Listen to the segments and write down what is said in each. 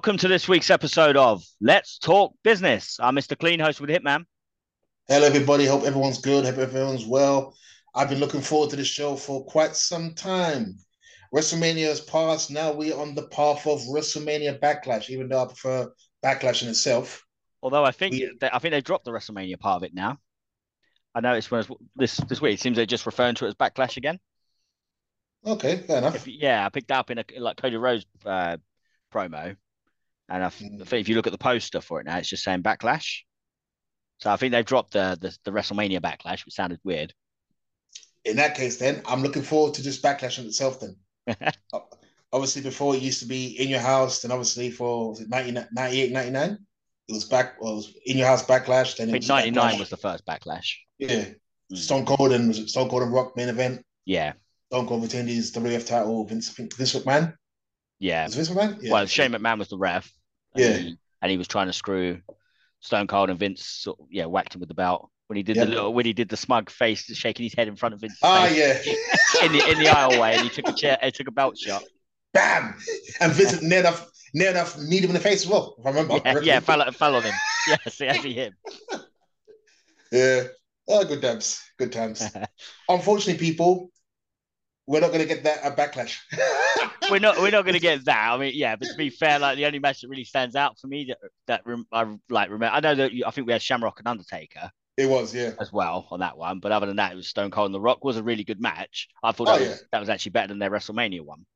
Welcome to this week's episode of Let's Talk Business. I'm Mr. Clean, host with Hitman. Hello, everybody. Hope everyone's good. Hope everyone's well. I've been looking forward to this show for quite some time. WrestleMania has passed. Now we're on the path of WrestleMania Backlash, even though I prefer Backlash in itself. Although I think We- they, I think they dropped the WrestleMania part of it now. I noticed when I was, this this week it seems they're just referring to it as Backlash again. Okay, fair enough. If, yeah, I picked that up in a like Cody Rhodes uh, promo, and I, Mm. Think if you look at the poster for it now, it's just saying Backlash. So I think they've dropped the the, the WrestleMania Backlash, which sounded weird. In that case, then I'm looking forward to just Backlash in itself. Then, obviously, before it used to be in your house, then obviously for was it 90, 98, 99? it was back. Well, it was in your house Backlash. Then I think was ninety nine was the first Backlash. yeah. Mm. Stone Cold and was it Stone Cold and Rock main event. Yeah, Stone Cold retained his WF title. Vince, I think Vince McMahon. yeah. Was Vince McMahon? Yeah. Well, Shane McMahon was the ref. And Yeah. he- and he was trying to screw Stone Cold and Vince. Sort of, yeah, whacked him with the belt when he did the little when he did the smug face, shaking his head in front of Vince. Ah, face yeah. in the in the aisleway, and he took a chair, he took a belt shot. Bam! And Vincent near enough, near enough, need him in the face as well. If I remember. Yeah, yeah, fell fell on him. Yes, yeah, see him. Yeah. Oh, good times. Good times. Unfortunately, people, we're not going to get that a backlash. we're not we're not going to get that. I mean, yeah, but to be fair, like the only match that really stands out for me that that rem- I like remember. I know that you, I think we had Shamrock and Undertaker it was, yeah. as well on that one, but other than that, it was Stone Cold and The Rock was a really good match. I thought Oh, that, yeah. was, that was actually better than their WrestleMania one.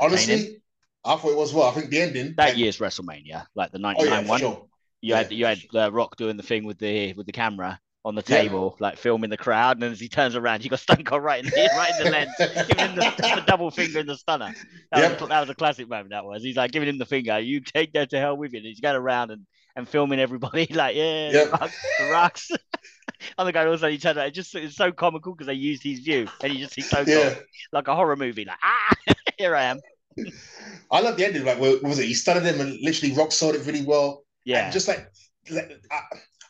Honestly, I thought it was well. I think the ending that like- year's WrestleMania, like the Oh '99 yeah, one. sure. You had you had uh, Rock doing the thing with the with the camera on the Yeah. table, like filming the crowd, and as he turns around, you got Stone Cold right in the right in the lens, giving him the, the double finger in the stunner. That, Yep. was, that was a classic moment. That was. He's like giving him the finger. You take that to hell with you. And he's going around and, and filming everybody like yeah, Yep. the rocks. The. Other guy also he turned out. It just it's so comical because they used his view, and you just see so Yeah, like a horror movie, like ah, here I am. I love the ending. Like, what was it? He stunned him and literally rock sold it really well. Yeah, And just like, like I,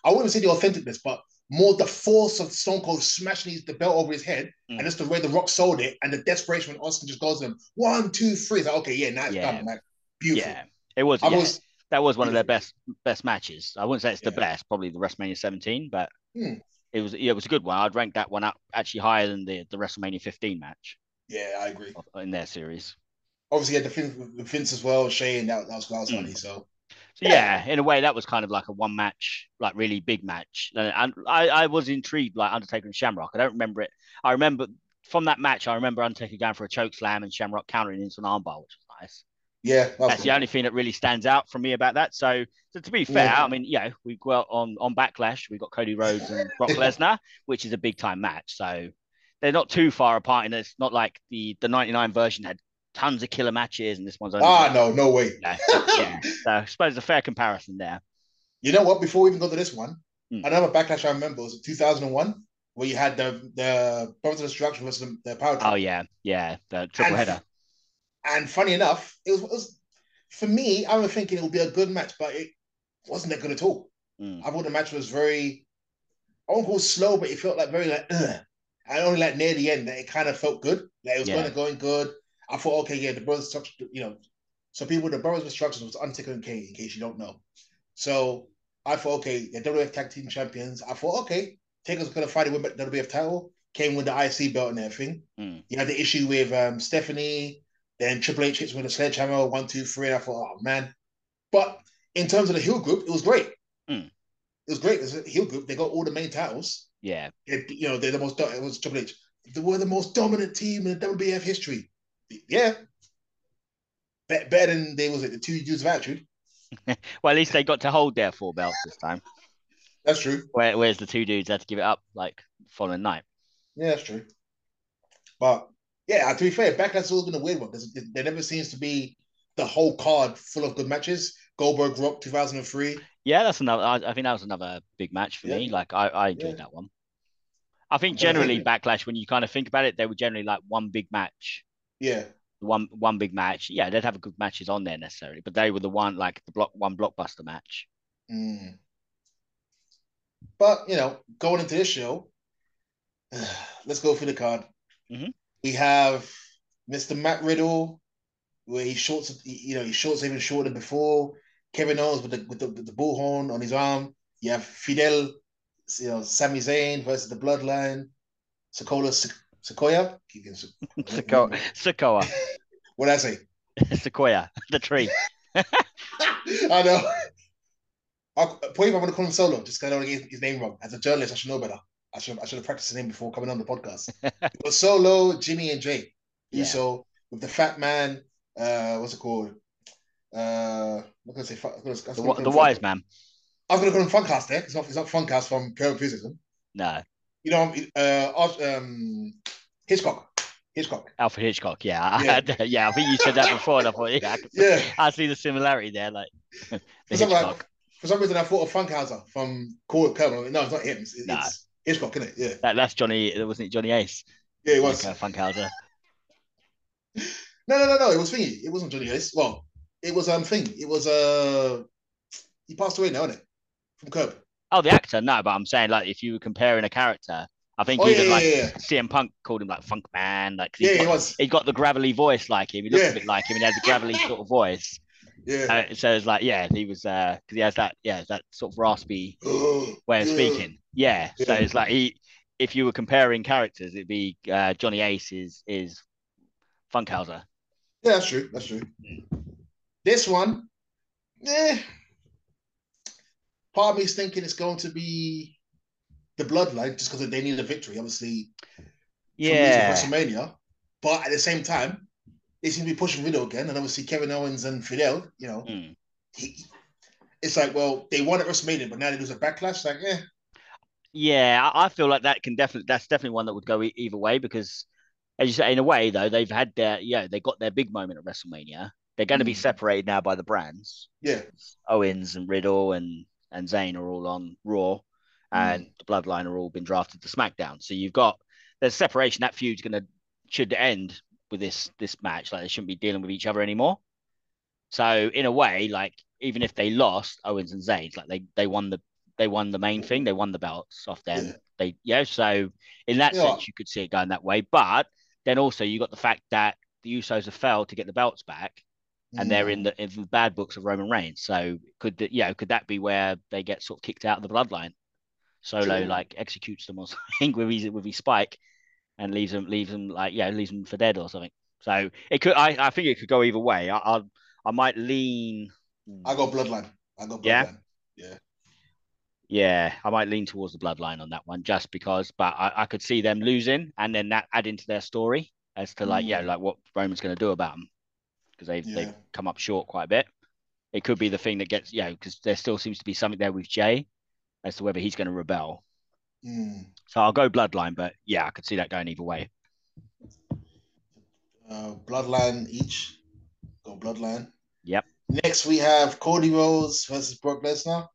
I wouldn't say the authenticness, but more the force of Stone Cold smashing his, the belt over his head, Mm. and just the way the Rock sold it, and the desperation when Austin just goes to him one, two, three. It's like, okay, yeah, now it's Yeah. done. Like, beautiful. yeah. It was. I yeah. was, that was one of their best best matches. I wouldn't say it's the Yeah. best, probably the WrestleMania 17, but Hmm. it was yeah, it was a good one. I'd rank that one up actually higher than the the WrestleMania 15 match yeah, I agree. in their series. Obviously, had the Vince, the Vince as well, Shane. That, that was that was Mm. funny. So So yeah. in a way, that was kind of like a one match, like really big match. And I, I was intrigued, like Undertaker and Shamrock. I don't remember it. I remember from that match, I remember Undertaker going for a choke slam and Shamrock countering into an armbar, which was nice. yeah, that That's the only thing that really stands out for me about that. So, so to be fair, Yeah. I mean, you know, we got on on Backlash, we got Cody Rhodes and Brock Lesnar, which is a big time match. So they're not too far apart, and it's not like the the '99 version had tons of killer matches, and this one's only. Ah, no, no way. yeah. yeah. So I suppose a fair comparison there. You know what? Before we even go to this one, Mm. another backlash I remember was 2001, where you had the the Brothers of Destruction versus the, the Power Trip. Oh yeah, yeah, the triple And- header. And funny enough, it was, it was for me. I was thinking it would be a good match, but it wasn't that good at all. Mm. I thought the match was very, I won't call slow, but it felt like very like, Ugh. and only like near the end that it kind of felt good. Like it was Yeah. going to going good. I thought, okay, yeah, the Brothers you know, so people, the Brothers of Destruction was Undertaker and Kane, in case you don't know. So I thought, okay, the WF Tag Team Champions. I thought, okay, Taker's to fight it with the WF title. Kane with the IC belt and everything. Mm. You had the issue with um, Stephanie, then Triple H hits with a sledgehammer, one, two, three. And I thought, oh man. But in terms of the heel group, it was great. Mm. It was great. It was a heel group. They got all the main titles. Yeah, It, you know, they're the most. It was Triple H. They were the most dominant team in WBF history. Yeah. Be- better than they was it the two dudes of attitude. well, at least they got to hold their four belts this time. That's true. Where, whereas the two dudes had to give it up like following night. Yeah, that's true. But yeah, to be fair, Backlash has always been a weird one. There's, there never seems to be the whole card full of good matches. Goldberg Rock 2003. Yeah, that's another. I, I think that was another big match for Yeah. me. Like I, I enjoyed Yeah. that one. I think generally backlash when you kind of think about it, they were generally like one big match, Yeah, one one big match. Yeah, they'd have good matches on there necessarily, but they were the one like the block one blockbuster match. Mm. But you know, going into this show, let's go through the card. Mhm. We have Mr. Matt Riddle where he shorts, you know, he shorts even shorter than before. Kevin Owens with the with the, with the bullhorn on his arm. You have Fidel, you know, Sami Zayn versus the Bloodline. Sokola Sequoia. Sequoia. Sequoia. what did I say? Sequoia, the tree. I know. I'll, point I'm going to call him Solo, just because I don't get his name wrong. As a journalist, I should know better. I should I should have practiced his name before coming on the podcast. it was Solo, Jimmy, and Jay. Yeah. So with the fat man, uh, what's it called? Uh, I'm gonna say gonna, the, the wise man. I was gonna call him Funkhouse there. It's not it's not Funkhouse from Curb Physicalism. No. You know, uh, um, Hitchcock. Hitchcock. Alfred Hitchcock, yeah. Yeah. yeah, I think you said that before, and I thought, yeah, I, yeah. I see the similarity there. Like, the for, some, like, for some reason, I thought of Funkhouser from Court Kermit. No, it's not him. It's, nah. it's Hitchcock, isn't it? Yeah. That, that's Johnny, wasn't it Johnny Ace? Yeah, it was. Like, uh, Funkhouser. no, no, no, no. It was Thingy. It wasn't Johnny Ace. Well, it was um thing. It was uh he passed away now, isn't it? From Curb. Oh, the actor? No, but I'm saying like if you were comparing a character, I think oh, even yeah, like yeah, yeah. CM Punk called him like Funk Man. Like yeah, got, he was. He got the gravelly voice like him. He looked a bit like him. and He had the gravelly sort of voice. Yeah. Uh, so it's like yeah, he was uh because he has that yeah that sort of raspy way of speaking. Yeah. So it's like he if you were comparing characters, it'd be uh, Johnny Ace is is Funkhouser. Yeah, that's true. That's true. This one, eh. Part of me is thinking it's going to be the bloodline just because they need a victory, obviously. Yeah. WrestleMania. But at the same time, they seem to be pushing Riddle again. And obviously Kevin Owens and Fidel, you know, mm. he, it's like, well, they won at WrestleMania, but now they lose a backlash. Like, eh. Yeah, I feel like that can definitely that's definitely one that would go either way because as you say, in a way though, they've had their yeah, they got their big moment at WrestleMania. They're going to be mm. separated now by the brands. Yeah. Owens and Riddle and and Zayn are all on Raw, and mm. the Bloodline are all been drafted to SmackDown. So you've got there's separation. That feud's going to should end with this this match. Like they shouldn't be dealing with each other anymore. So in a way, like even if they lost Owens and Zayn, like they they won the they won the main thing. They won the belts off them. Yeah. They yeah. So in that yeah. sense, you could see it going that way. But then also you got the fact that the Usos have failed to get the belts back, and mm. they're in the, in the bad books of Roman Reigns. So could you know could that be where they get sort of kicked out of the bloodline? Solo sure. like executes them or something with his with his spike, and leaves them leaves them like yeah leaves them for dead or something. So it could I, I think it could go either way. I I, I might lean. I got bloodline. I got bloodline. Yeah. Yeah. Yeah, I might lean towards the bloodline on that one just because, but I, I could see them losing and then that add into their story as to like, mm. yeah, like what Roman's going to do about them because they've, yeah. they've come up short quite a bit. It could be the thing that gets, you know, because there still seems to be something there with Jay as to whether he's going to rebel. Mm. So I'll go bloodline, but yeah, I could see that going either way. Uh, bloodline each. Go bloodline. Yep. Next we have Cody Rhodes versus Brock Lesnar.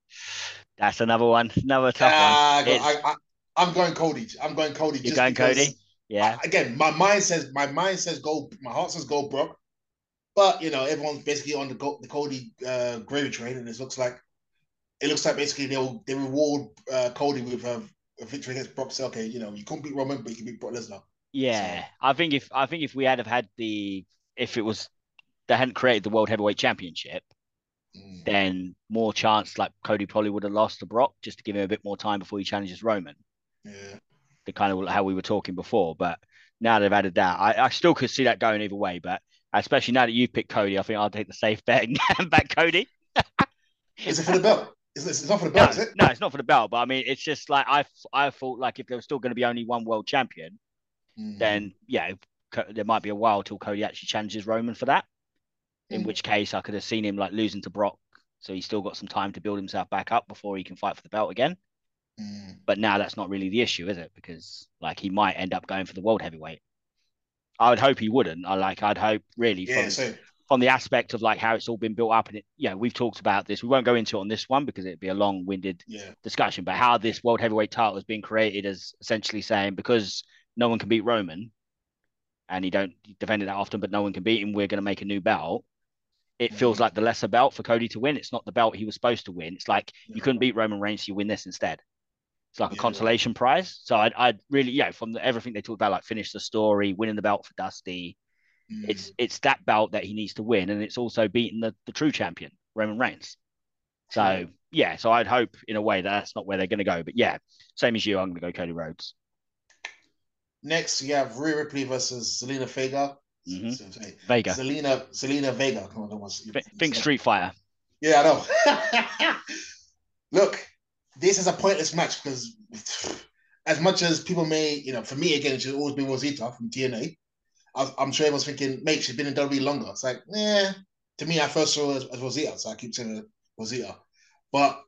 That's another one, another tough uh, one. I, am going Cody. I'm going Cody. You're going Cody. Yeah. I, again, my mind says my mind says go. My heart says go Brock. But you know, everyone's basically on the the Cody uh, gravy train, and it looks like it looks like basically they'll they reward uh, Cody with a, a, victory against Brock. Say, okay, you know, you couldn't beat Roman, but you can beat Brock Lesnar. Yeah, so. I think if I think if we had have had the if it was they hadn't created the World Heavyweight Championship, mm. then more chance like Cody probably would have lost to Brock just to give him a bit more time before he challenges Roman. Yeah, the kind of how we were talking before, but now they've added that, I, I still could see that going either way, but especially now that you've picked Cody, I think I'll take the safe bet and back Cody. is it for the belt? It's, it's not for the belt, no, is it? No, it's not for the belt. But I mean, it's just like I, I thought like if there was still going to be only one world champion, mm. then yeah, there might be a while till Cody actually challenges Roman for that. In mm. which case, I could have seen him like losing to Brock, so he's still got some time to build himself back up before he can fight for the belt again. Mm. But now that's not really the issue, is it? Because like he might end up going for the world heavyweight. I would hope he wouldn't. I like. I'd hope really yeah, from from the aspect of like how it's all been built up, and it. Yeah, we've talked about this. We won't go into it on this one because it'd be a long-winded yeah. discussion. But how this world heavyweight title has been created as essentially saying because no one can beat Roman, and he don't defend it that often, but no one can beat him. We're going to make a new belt. It mm-hmm. feels like the lesser belt for Cody to win. It's not the belt he was supposed to win. It's like yeah. you couldn't beat Roman Reigns, so you win this instead. It's like a yeah. consolation prize. So I'd, I'd really, yeah, from the, everything they talked about, like finish the story, winning the belt for Dusty, Mm. It's it's that belt that he needs to win, and it's also beating the, the true champion, Roman Reigns. So yeah, so I'd hope in a way that that's not where they're going to go. But yeah, same as you, I'm going to go Cody Rhodes. Next, you have Rhea Ripley versus Zelina Vega. Mhm. Vega, Zelina, Zelina Vega. Come on, that was- Th- think Street Fighter. Yeah, I know. Look, this is a pointless match because as much as people may, you know, for me again, it should always be Rosita from TNA. I, I'm sure everyone's thinking, mate, she's been in WWE longer. It's like, yeah. To me, I first saw her as, as Rosita, so I keep saying Rosita. But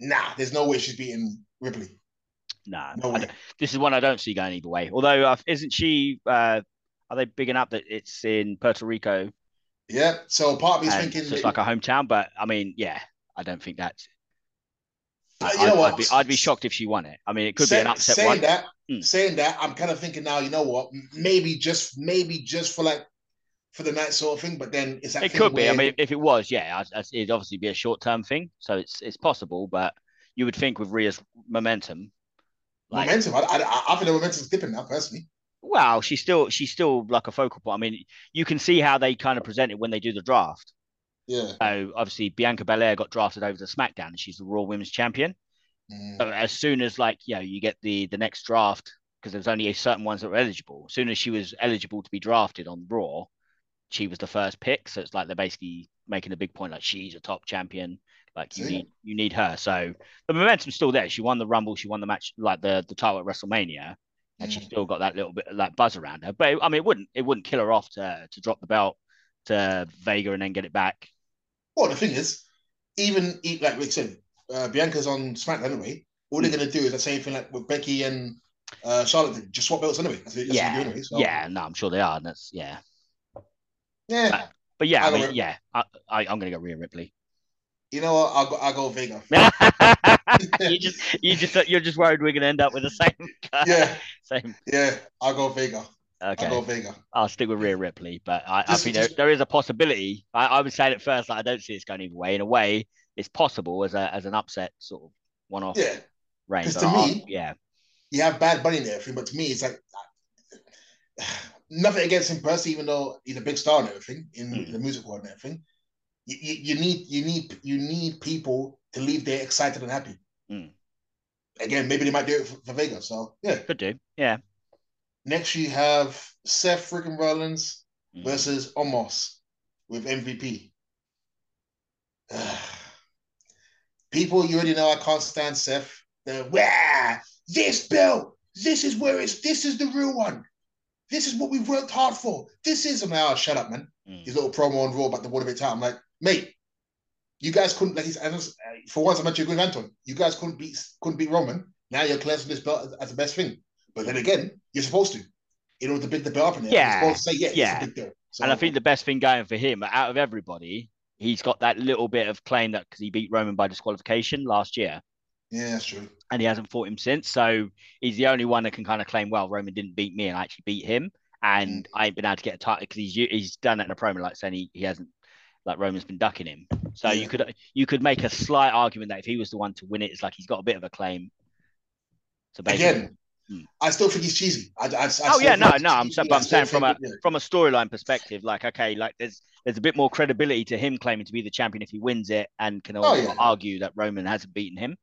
nah, there's no way she's beating Ripley. Nah, No way. this is one I don't see going either way. Although, uh, isn't she? Uh, are they bigging up that it's in Puerto Rico? Yeah. So part of me is and thinking, so it's like a hometown, but I mean, yeah, I don't think that's. Uh, you I'd, know what? I'd be, I'd be shocked if she won it. I mean, it could be an upset saying one. that, Mm. saying that, I'm kind of thinking now. You know what? Maybe just maybe just for like for the night sort of thing. But then it's that It could be. I mean, if it was, yeah, it'd obviously be a short term thing. So it's it's possible, but you would think with Rhea's momentum, like, momentum. I, I, I think the momentum's dipping now, personally. well, she's still she's still like a focal point. I mean, you can see how they kind of present it when they do the draft. Yeah. So obviously, Bianca Belair got drafted over to SmackDown, and she's the Raw Women's Champion. Mm. So as soon as like you know you get the the next draft because there's only a certain ones that were eligible. As soon as she was eligible to be drafted on Raw, she was the first pick. So it's like they're basically making a big point like she's a top champion. Like you need you need her. So the momentum's still there. She won the Rumble. She won the match like the the title at WrestleMania, and she's Mm. still got that little bit of like buzz around her. But I mean, it wouldn't it wouldn't kill her off to to drop the belt to Vega and then get it back. Well, the thing is, even like Rick said, uh, Bianca's on SmackDown anyway. All they're gonna do is the same thing like with Becky and uh, Charlotte. Just swap belts anyway. That's, that's yeah, anyway. So, yeah. No, I'm sure they are. And that's yeah. yeah. But yeah, I Either mean, way. yeah, I, I I'm gonna go Rhea Ripley. You know what? I'll go. I'll go Vega. you just you just you're just worried we're gonna end up with the same guy. Yeah, Same. yeah. I'll go Vega. Okay. I'll go Vega. I'll stick with Rhea Ripley, but I, I Just- think just- there, there is a possibility. I, I was saying at first like I don't see this going either way. In a way, it's possible as a as an upset sort of one off Yeah. reign. to I- me- yeah, you have bad bunny everything, but to me, it's like nothing against him personally, even though he's a big star and everything in Mm. the music world and everything. You, you, you need you need you need people to leave there excited and happy. Mm. Again, maybe they might do it for, for Vegas. So yeah. could do. Yeah. Next, you have Seth freaking Rollins Mm. versus Omos with MVP. People, you already know I can't stand Seth. The where this belt, this is where it's this is the real one. This is what we've worked hard for. This is I'm like, oh, shut up, man. Mm. His little promo on Raw about the water it time. I'm like, mate, you guys couldn't like he's uh, for once I'm actually agree with Anton. You guys couldn't beat couldn't beat Roman. Now you're classing this belt as, as the best thing. But then again, you're supposed to. In order to big the belt up in there. Yeah, You're supposed to say, yeah, yeah. it's a big deal. So, And I think the best thing going for him out of everybody, he's got that little bit of claim that because he beat Roman by disqualification last year. Yeah, that's true. and he hasn't fought him since. So he's the only one that can kind of claim, well, Roman didn't beat me and I actually beat him. And mm. I ain't been able to get a title because he's he's done that in a promo, like saying he, he hasn't like Roman's been ducking him. So Yeah. you could you could make a slight argument that if he was the one to win it, it's like he's got a bit of a claim. So basically, Again. Hmm. I still think he's cheesy. I, I, I oh yeah, no, no, I'm saying, I but I'm saying from a think- yeah. from a storyline perspective, like okay, like there's there's a bit more credibility to him claiming to be the champion if he wins it, and can also Oh, yeah. argue that Roman hasn't beaten him.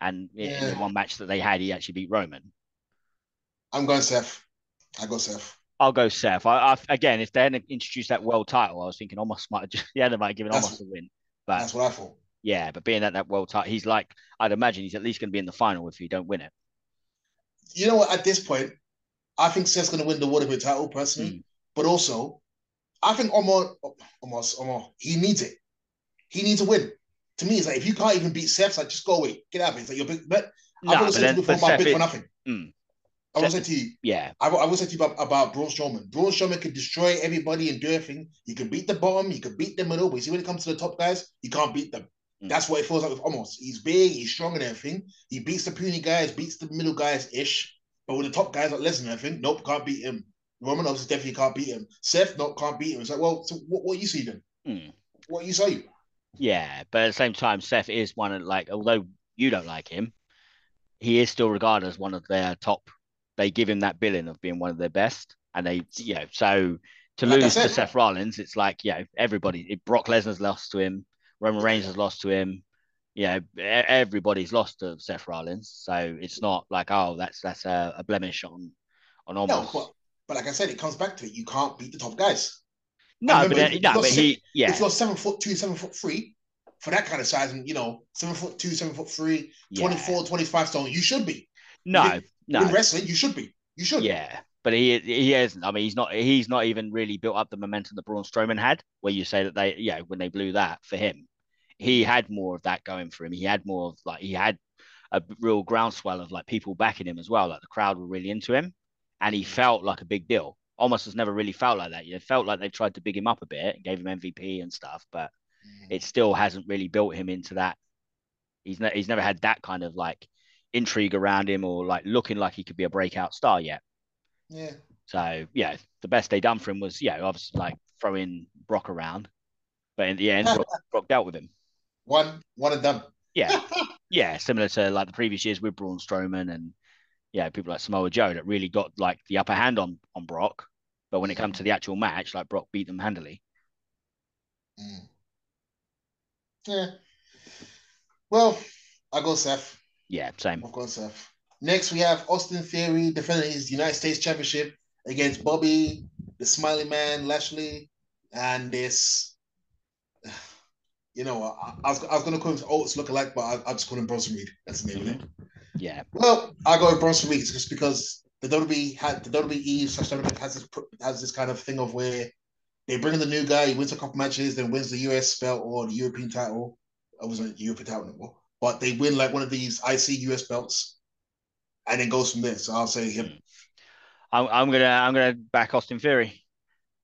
And in the one match that they had, he actually beat Roman. I'm going Seth. I go Seth. I'll go Seth. I, I again, if they hadn't introduced that world title, I was thinking Omos might have just yeah, they might have given That's- Omos a win. But That's what I thought. yeah, but being at that world title, he's like I'd imagine he's at least going to be in the final if he don't win it. You know what? At this point, I think Seth's going to win the world heavyweight title personally, Mm. but also, I think Omar, Omar, Omar, he needs it. He needs a win. To me, it's like if you can't even beat Seth, like just go away, get out of it. It's like you're big. But No, I've but always said to you before, Seth big is- for nothing. Mm. I will say to you, yeah, I will, I will say to you about, about Braun Strowman. Braun Strowman can destroy everybody and do everything. You can beat the bottom, you can beat the middle, but you see when it comes to the top guys, you can't beat them. Mm. That's what it feels like with Omos. He's big, he's strong and everything. He beats the puny guys, beats the middle guys ish. But with the top guys like Lesnar and everything, nope, can't beat him. Roman obviously definitely can't beat him. Seth, nope, can't beat him. It's like, well, so what, what you see then? Mm. What you say? yeah. But at the same time, Seth is one of like although you don't like him, he is still regarded as one of their top. They give him that billing of being one of their best, and they you know so to Like lose said- to Seth Rollins, it's like you know everybody. Brock Lesnar's lost to him. Roman Reigns has lost to him. You know, e- everybody's lost to Seth Rollins, so it's not like oh that's that's a, a blemish on on No, Omos. but but like I said, it comes back to it. You can't beat the top guys. No, remember, but if no, but he yeah If you're seven foot two, seven foot three, for that kind of size, and you know, seven foot two, seven foot three, yeah. 24, 25 stone, you should be. No, no, In wrestling, you should be. You should. Yeah, but he he hasn't. I mean, he's not. He's not even really built up the momentum that Braun Strowman had. Where you say that they, yeah, when they blew that for him, he had more of that going for him. He had more of like he had a real groundswell of like people backing him as well. Like the crowd were really into him, and he felt like a big deal. Omos has never really felt like that. You know, felt like they tried to big him up a bit and gave him MVP and stuff, but Mm. it still hasn't really built him into that. He's ne- he's never had that kind of like intrigue around him or like looking like he could be a breakout star yet. Yeah. So yeah, the best they done for him was yeah, obviously like throwing Brock around, but in the end, Brock, Brock dealt with him. One, one and done. Yeah, yeah, similar to like the previous years with Braun Strowman and yeah, people like Samoa Joe that really got like the upper hand on on Brock, but when it comes to the actual match, like Brock beat them handily. Mm. Yeah. Well, I go Seth. Yeah, same. I've gone Seth. Next, we have Austin Theory defending his United States Championship against Bobby, the Smiley Man, Lashley, and this. You know, I, I was, I was going to call him Oates lookalike, but I, I just call him Bronson Reed. That's the name of it. Yeah, Well, I go with Bronson Reed just because the WWE had the WWE slash WWE has this has this kind of thing of where they bring in the new guy, he wins a couple matches, then wins the US belt or the European title. I wasn't European title anymore, but they win like one of these IC US belts, and then goes from there. So I'll say him. I'm, I'm gonna I'm gonna back Austin Theory.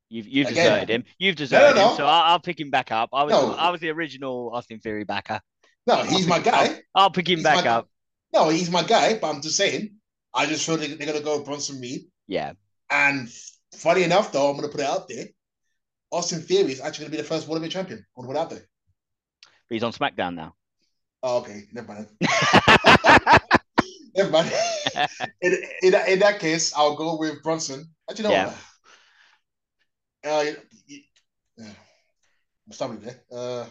You've you've Again. deserted him. You've deserted no. him, so I'll, I'll pick him back up. I was No. I was the original Austin Theory backer. No, he's my guy. I'll pick him He's back my- up. No, he's my guy. But I'm just saying, I just feel they, they're gonna go with Bronson Reed. Yeah, And funny enough, though, I'm gonna put it out there. Austin Theory is actually gonna be the first World Heavyweight champion. Put it out there. but he's on SmackDown now. Oh, okay, never mind. Never mind. in, in, that- in that case, I'll go with Bronson. Actually, no. Yeah. Uh, yeah. I'm stopping there. Uh,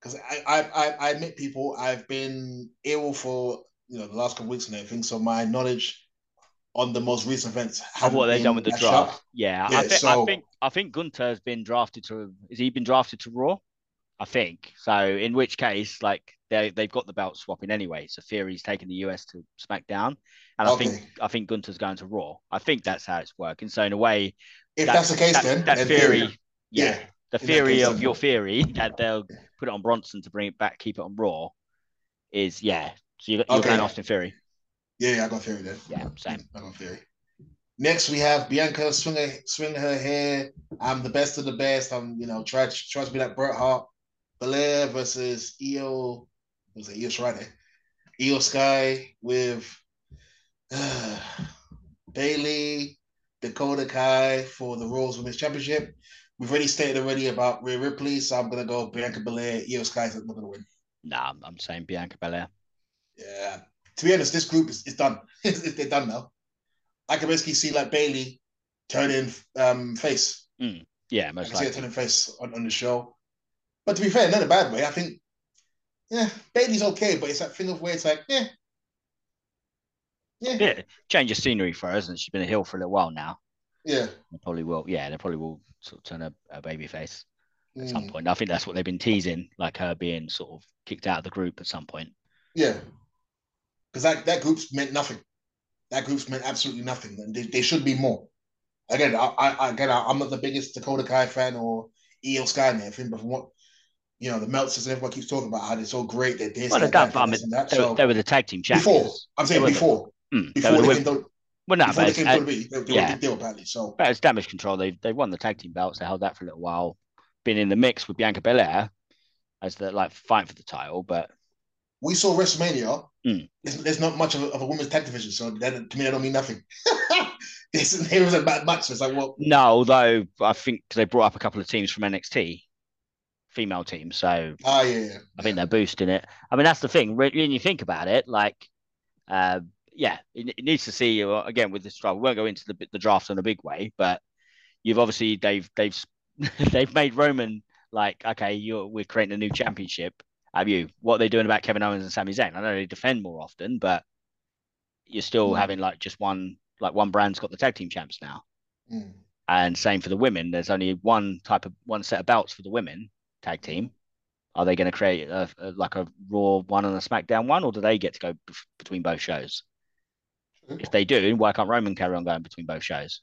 because I, I, I, I admit, people, I've been ill for you know the last couple weeks and everything, so my knowledge on the most recent events of what they've done with the draft. sharp. Yeah, I Yeah, think I think I think Gunther has been drafted to. Has he been drafted to Raw? I think so. In which case, like they they've got the belt swapping anyway. So Theory's taking the US to SmackDown, and I think I think Gunther's going to Raw. I think that's how it's working. So in a way, If that- that's the case, that, then that theory, Theory. yeah, Yeah. the theory case, of then- your theory that they'll put it on Bronson to bring it back, keep it on Raw, is yeah. So you're, you're Okay. going Austin Theory. Yeah, yeah, I got Theory then. Yeah, same. I got Theory. Next, we have Bianca swing her, swing her hair. I'm the best of the best. I'm, you know, try try to be like Bret Hart. Belair versus Io. Was it Io Shirai? Io Sky with uh, Bayley, Dakota Kai for the Royals Women's Championship. We've already stated already about Rhea Ripley, so I'm gonna go Bianca Belair. Io Sky's not gonna win. Nah, I'm, saying Bianca Belair. Yeah. To be honest, this group is, is done. They're done now. I can basically see like Bayley turning um, face. Yeah, most likely. I can see her turning face on, on the show. But to be fair, not a bad way. I think, yeah, Bayley's okay, but it's that thing of where it's like, yeah, yeah, yeah. Change of scenery for her, hasn't it? She's been a heel for a little while now. yeah. They probably will. Yeah, they probably will sort of turn a, a baby face at some Mm, point. I think that's what they've been teasing, like her being sort of kicked out of the group at some point. yeah. Because that, that group's meant nothing. That group's meant absolutely nothing. And they, they should be more. Again, I, I again, I, I'm not the biggest Dakota Kai fan or Io Sky and everything, but from what you know, the Meltzers and everyone keeps talking about how they're so great, they're this, Well, they're they've done, that, but I mean, this and that. they, So were, they were the tag team before, champions. I'm They saying were the- before, Mm, they before were they women- came to, well, no, before but they it's, came uh, the they, they yeah. were big deal apparently. So but it's damage control. They they won the tag team belts. They held that for a little while. Been in the mix with Bianca Belair as the like fight for the title, but we saw WrestleMania. Mm. There's, there's not much of a, of a women's tag division, so that to me that don't mean nothing. this there was a bad match. It's like, well, no. Although I think they brought up a couple of teams from NXT, female team. so ah, yeah. I think they're boosting it. I mean, that's the thing. When when you think about it, like, uh, yeah, it, it needs to see you again with this draft. We won't go into the the draft in a big way, but you've obviously they've they've they've made Roman like okay, you're we're creating a new championship. Have you? What are they doing about Kevin Owens and Sami Zayn? I know they defend more often, but you're still Mm. having like just one like one brand's got the tag team champs now. Mm. And same for the women. There's only one type of one set of belts for the women tag team. Are they going to create a, a, like a Raw one and a SmackDown one, or do they get to go bef- between both shows? If they do, why can't Roman carry on going between both shows?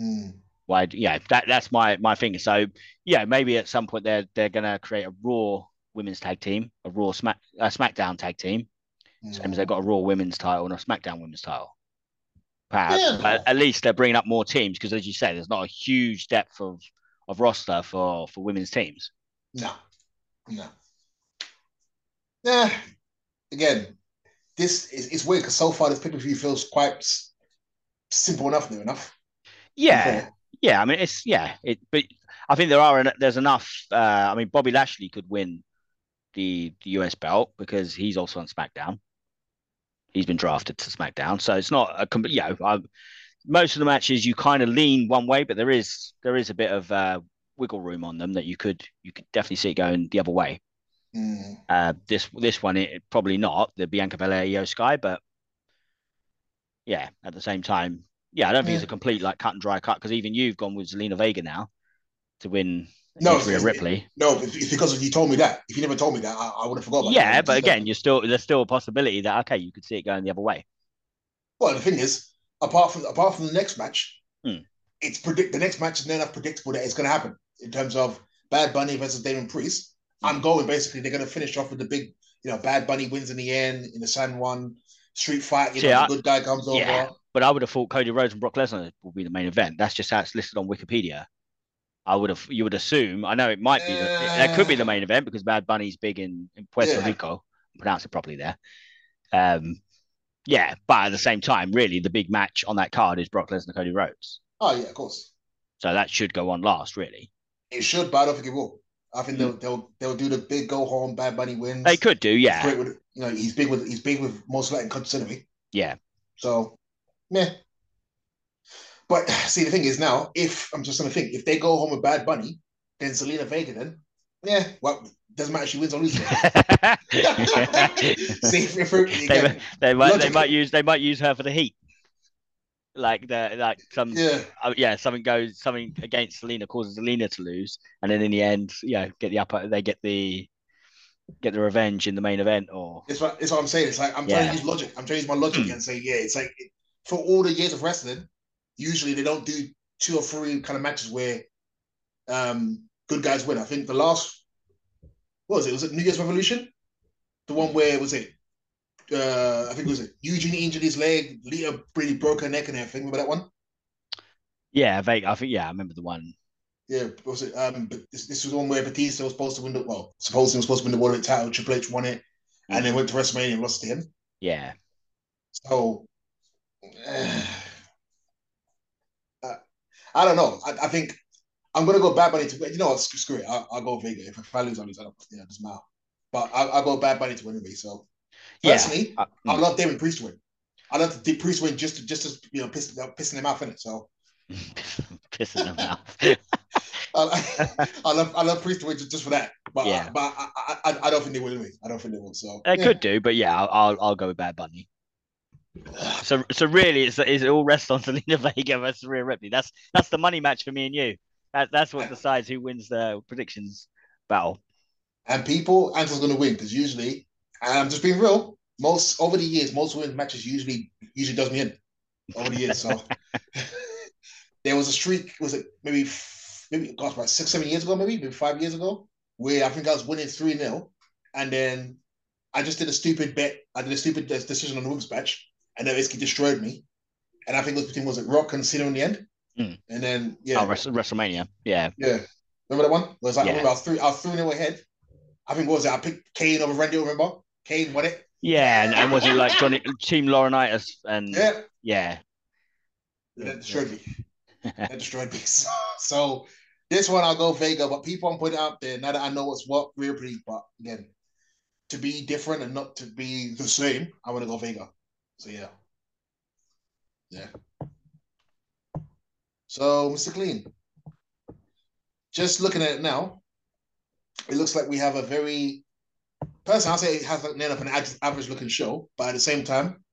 Mm. Why? Yeah, that that's my my thing. So yeah, maybe at some point they're they're going to create a Raw women's tag team, a Raw Smack a SmackDown tag team, same as they've got a Raw women's title and a SmackDown women's title. Perhaps, Yeah. but at least they're bringing up more teams because, as you say, there's not a huge depth of of roster for for women's teams. No, no. Yeah. Again, this is it's weird because so far this pay per view feels quite simple enough, new enough. Yeah, yeah. I mean, it's yeah. It, but I think there are there's enough. Uh, I mean, Bobby Lashley could win the the US belt because he's also on SmackDown. He's been drafted to SmackDown, so it's not a com- you know. I, most of the matches you kind of lean one way, but there is there is a bit of uh, wiggle room on them that you could you could definitely see it going the other way. Mm. Uh, this this one it probably not the Bianca Belair Io Sky, but yeah, at the same time, yeah, I don't think Yeah. it's a complete like cut and dry cut because even you've gone with Zelina Vega now to win No, Rhea Ripley. No, it's it's because you told me that. If you never told me that, I, I would have forgotten. Yeah, but again, you're still there's still a possibility that okay, you could see it going the other way. well, the thing is, apart from apart from the next match, Hmm. it's predict the next match is not enough predictable that it's going to happen in terms of Bad Bunny versus Damian Priest. Hmm. I'm going basically. They're going to finish off with the big, you know, Bad Bunny wins in the end in the San Juan street fight. You know, Yeah, the good guy comes over. But I would have thought Cody Rhodes and Brock Lesnar will be the main event. That's just how it's listed on Wikipedia. I would have, you would assume. I know it might be, the, that could be the main event because Bad Bunny's big in, in Puerto Yeah. Rico. Pronounce it properly there. Um, yeah, but at the same time, really, the big match on that card is Brock Lesnar, Cody Rhodes. Oh yeah, of course. So that should go on last, really. It should, but I don't think it will. I think they'll mm. they'll they'll do the big go home. Bad Bunny wins. They could do, yeah, great with you know he's big with he's big with most Latin countries yeah, So, meh. But see, the thing is now, if I'm just gonna think, if they go home with Bad Bunny, then Zelina Vega, then yeah, well, doesn't matter if she wins or loses. they, they might, they might use, they might use her for the heat. Like the, like some, yeah, uh, yeah, something goes, something against Zelina causes Zelina to lose, and then in the end, yeah, get the upper, they get the, get the revenge in the main event, or it's what it's what I'm saying. It's like I'm trying to use logic. I'm trying to use my logic and say, yeah, it's like for all the years of wrestling, usually they don't do two or three kind of matches where um good guys win. I think the last what was it? Was it New Year's Revolution? The one where was it? Uh, I think it was it Eugene injured his leg, Lita really broke her neck and everything. Remember that one? yeah, vague. I think yeah, I remember the one. Yeah, was it? Um, but this, this was the one where Batista was supposed to win the well, supposedly was supposed to win the world title. Triple H won it, and then went to WrestleMania and lost to him. Yeah, So, uh, I don't know. I, I think I'm gonna go Bad Bunny to win. You know what? Screw, screw it. I'll, I'll go Vega. If, if I lose, I lose. I don't. Yeah, it doesn't matter. But I'll, I'll go Bad Bunny to win anyway. So, Yeah. personally, Uh, I love Damian Priest to win. I love the Priest win just to, just to you know piss, pissing him off in it. So pissing them off. I, I love I love Priest to win just, just for that. But Yeah. but I, I, I, I don't think they will anyway. I don't think they will. So They yeah. could do, but yeah, I'll, I'll, I'll go with Bad Bunny. So, so really, it's, it's it all rests on Zelina Vega versus Rhea Ripley. That's that's the money match for me and you. That, that's what decides who wins the predictions battle. And people, Ansel's going to win because usually, and I'm just being real. Most over the years, most women's matches usually usually does me in over the years. So there was a streak. Was it maybe maybe gosh about six seven years ago maybe maybe five years ago where I think I was winning three 0 and then I just did a stupid bet. I did a stupid decision on the women's match, and that basically destroyed me. And I think it was between was it Rock and Cena in the end, Mm. and then yeah, Oh, Wrestle- WrestleMania. Yeah. yeah. Remember that one? It Was like I Yeah. remember I was three I was three 0 ahead. I think what was it? I picked Kane over Randy. Remember? Kane won it. Yeah, and, and was it like Johnny Team Laurinaitis and Yeah, yeah. that destroyed me. That destroyed me. So, so this one I'll go Vega, but people I'm putting out there now that I know what's what real pretty, but again, to be different and not to be the same, I want to go Vega. So yeah, yeah. So, Mr. Clean, just looking at it now, it looks like we have a very personally, I'll say it has like an average looking show, but at the same time,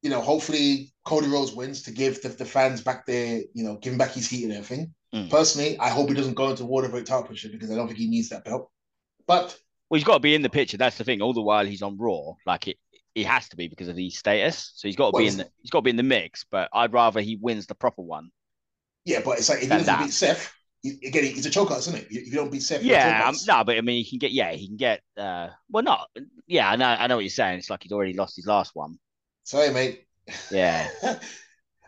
you know, hopefully Cody Rhodes wins to give the, the fans back their, you know, giving back his heat and everything. Mm. Personally, I hope he doesn't go into world heavyweight title position because I don't think he needs that belt. But well, he's got to be in the picture. That's the thing. All the while he's on Raw, like it, he has to be because of his status. So he's got to well, be in the he's got to be in the mix. But I'd rather he wins the proper one. Yeah, but it's like if he doesn't beat Seth, again, he's a choker, isn't it? If you don't beat Seth, yeah, um, no, but I mean, he can get, yeah, he can get, uh, well, not, yeah, I know, I know what you're saying. It's like he's already lost his last one. Sorry, mate. Yeah.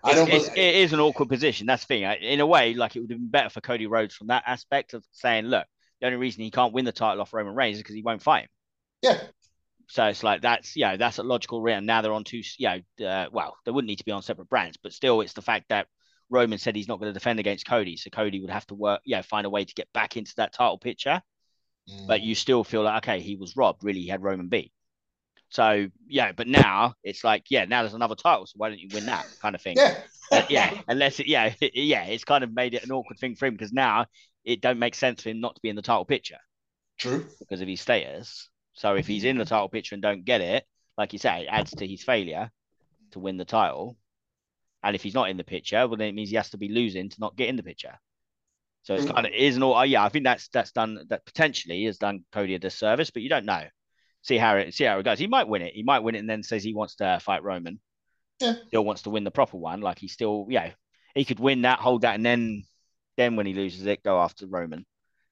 I don't. It's, it is an awkward position. That's the thing. In a way, like it would have been better for Cody Rhodes from that aspect of saying, look, the only reason he can't win the title off Roman Reigns is because he won't fight him. Yeah. So it's like that's you know that's a logical reason. Now they're on two, you know, uh, well, they wouldn't need to be on separate brands, but still, it's the fact that Roman said he's not going to defend against Cody, so Cody would have to work, yeah, find a way to get back into that title picture. Mm. But you still feel like okay, he was robbed. Really, he had Roman beat. So yeah, but now it's like yeah, now there's another title, so why don't you win that kind of thing? Yeah, uh, yeah. Unless it, yeah, yeah, it's kind of made it an awkward thing for him because now it don't make sense for him not to be in the title picture. True. Because of his status. So if he's in the title picture and don't get it, like you say, it adds to his failure to win the title. And if he's not in the picture, well, then it means he has to be losing to not get in the picture. So it's mm. kind of is an all. Yeah, I think that's that's done. That potentially has done Cody a disservice, but you don't know. See how it see how it goes. He might win it. He might win it, and then says he wants to fight Roman. Yeah. Still wants to win the proper one. Like he still, yeah, he could win that, hold that, and then then when he loses it, go after Roman,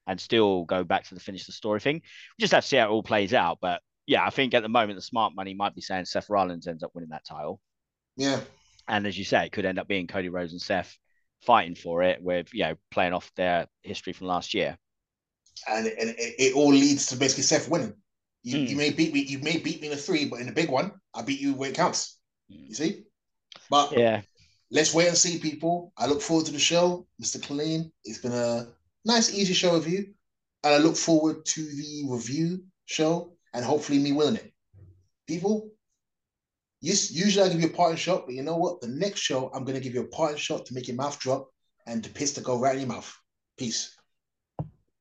and still go back to the finish the story thing. We just have to see how it all plays out. But yeah, I think at the moment the smart money might be saying Seth Rollins ends up winning that title. Yeah. And as you say, it could end up being Cody Rhodes and Seth fighting for it, with you know playing off their history from last year. And, and it, it all leads to basically Seth winning. You, mm. you may beat me, you may beat me in a three, but in the big one, I beat you where it counts. Mm. You see? But yeah, let's wait and see, people. I look forward to the show, Mr. Clean. It's been a nice, easy show with you, and I look forward to the review show and hopefully me winning it. People, usually I give you a parting shot, but you know what? The next show, I'm going to give you a parting shot to make your mouth drop and to piss to go right in your mouth. Peace.